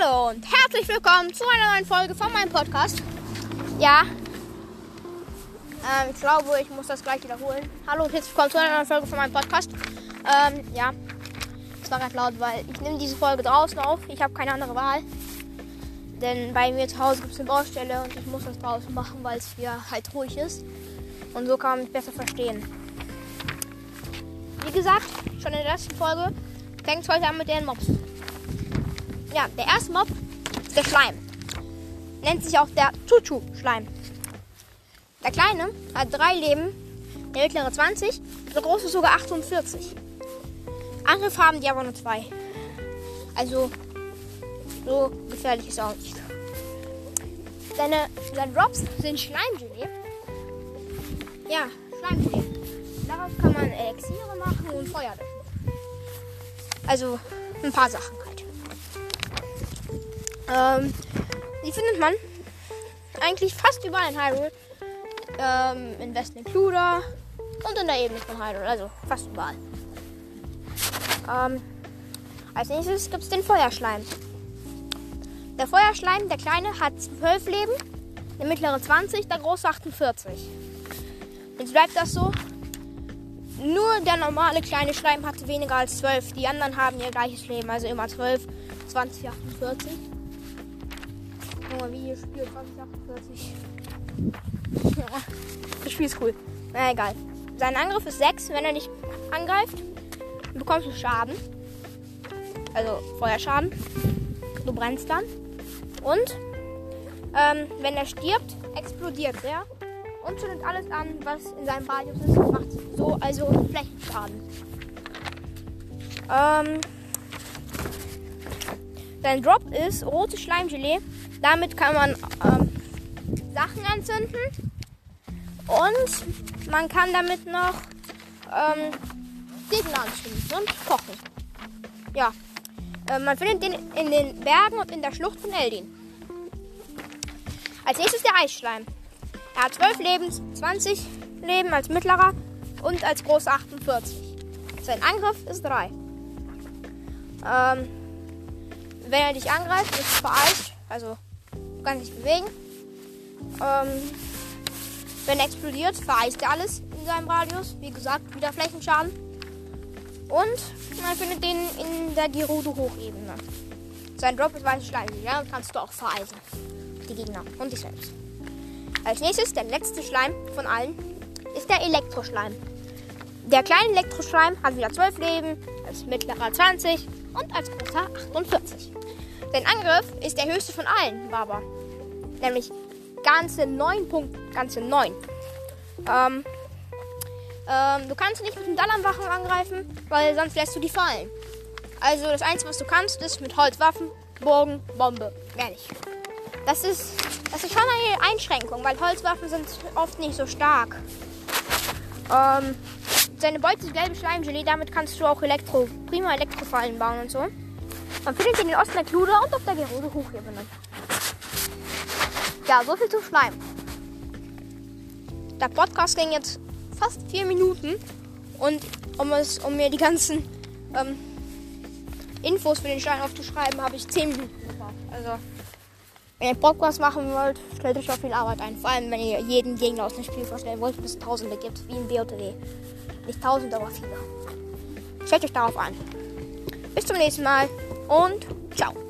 Hallo und herzlich willkommen zu einer neuen Folge von meinem Podcast. Ja, ähm, ich glaube, ich muss das gleich wiederholen. Hallo und herzlich willkommen zu einer neuen Folge von meinem Podcast. Ähm, ja, es war gerade laut, weil ich nehme diese Folge draußen auf. Ich habe keine andere Wahl. Denn bei mir zu Hause gibt es eine Baustelle und ich muss das draußen machen, weil es hier halt ruhig ist. Und so kann man mich besser verstehen. Wie gesagt, schon in der letzten Folge fängt es heute an mit den Mobs. Ja, der erste Mob ist der Schleim. Nennt sich auch der Chuchu-Schleim. Der kleine hat drei Leben, der mittlere 20, der große sogar 48. Angriff haben die aber nur zwei. Also, so gefährlich ist er auch nicht. Seine, seine Drops sind Schleimgelee. Ja, Schleimgelee. Daraus kann man Elixiere machen und Feuer löschen. Also, ein paar Sachen. Ähm, die findet man eigentlich fast überall in Hyrule. Ähm, in Westen Includer und in der Ebene von Hyrule. Also fast überall. Ähm, als nächstes gibt es den Feuerschleim. Der Feuerschleim, der kleine, hat 12 Leben, der mittlere 20, der große 48. Jetzt bleibt das so. Nur der normale kleine Schleim hatte weniger als 12. Die anderen haben ihr gleiches Leben, also immer 12, 20, 48. Junge, Videospiel 2048. Ja, das Spiel ist cool. Na egal. Sein Angriff ist 6. Wenn er nicht angreift, bekommst du Schaden. Also Feuerschaden. Du brennst dann. Und ähm, wenn er stirbt, explodiert er und zündet alles an, was in seinem Radius ist macht so also Flächenschaden. Ähm, sein Drop ist rotes Schleimgelee. Damit kann man ähm, Sachen anzünden und man kann damit noch ähm, Gegner anzünden und kochen. Ja, äh, man findet den in den Bergen und in der Schlucht von Eldin. Als nächstes der Eisschleim. Er hat 12 Leben, 20 Leben als mittlerer und als großer 48. Sein Angriff ist 3. Ähm, wenn er dich angreift, ist es vereist, also du kannst dich bewegen. Ähm, wenn er explodiert, vereist er alles in seinem Radius. Wie gesagt, wieder Flächenschaden. Und man findet den in der Gerudo-Hochebene. Sein Drop ist weiße Schleim, ja, kannst du auch vereisen. Die Gegner und dich selbst. Als nächstes, der letzte Schleim von allen, ist der Elektroschleim. Der kleine Elektroschleim hat wieder 12 Leben, als mittlerer 20 und als großer 48. Sein Angriff ist der höchste von allen, Baba. Nämlich ganze 9 Punkte. Ganze 9. Ähm, ähm, du kannst nicht mit dem Dallernwachen angreifen, weil sonst lässt du die fallen. Also das Einzige, was du kannst, ist mit Holzwaffen, Bogen, Bombe. Mehr nicht. Das ist, das ist schon eine Einschränkung, weil Holzwaffen sind oft nicht so stark. Ähm, seine Beute ist gelbe Schleimgelee, damit kannst du auch Elektro, prima Elektrofallen bauen und so. Man findet ihn in Osten der Kluder und auf der Gerudo Hochebene. Ja, so viel zu Schleim. Der Podcast ging jetzt fast vier Minuten und um, es, um mir die ganzen ähm, Infos für den Stein aufzuschreiben, habe ich zehn Minuten gebraucht. Also, wenn ihr Podcast machen wollt, stellt euch auch viel Arbeit ein. Vor allem, wenn ihr jeden Gegner aus dem Spiel vorstellen wollt, bis es Tausende gibt, wie in BOTW. Nicht Tausend, aber viele. Stellt euch darauf an. Bis zum nächsten Mal und ciao.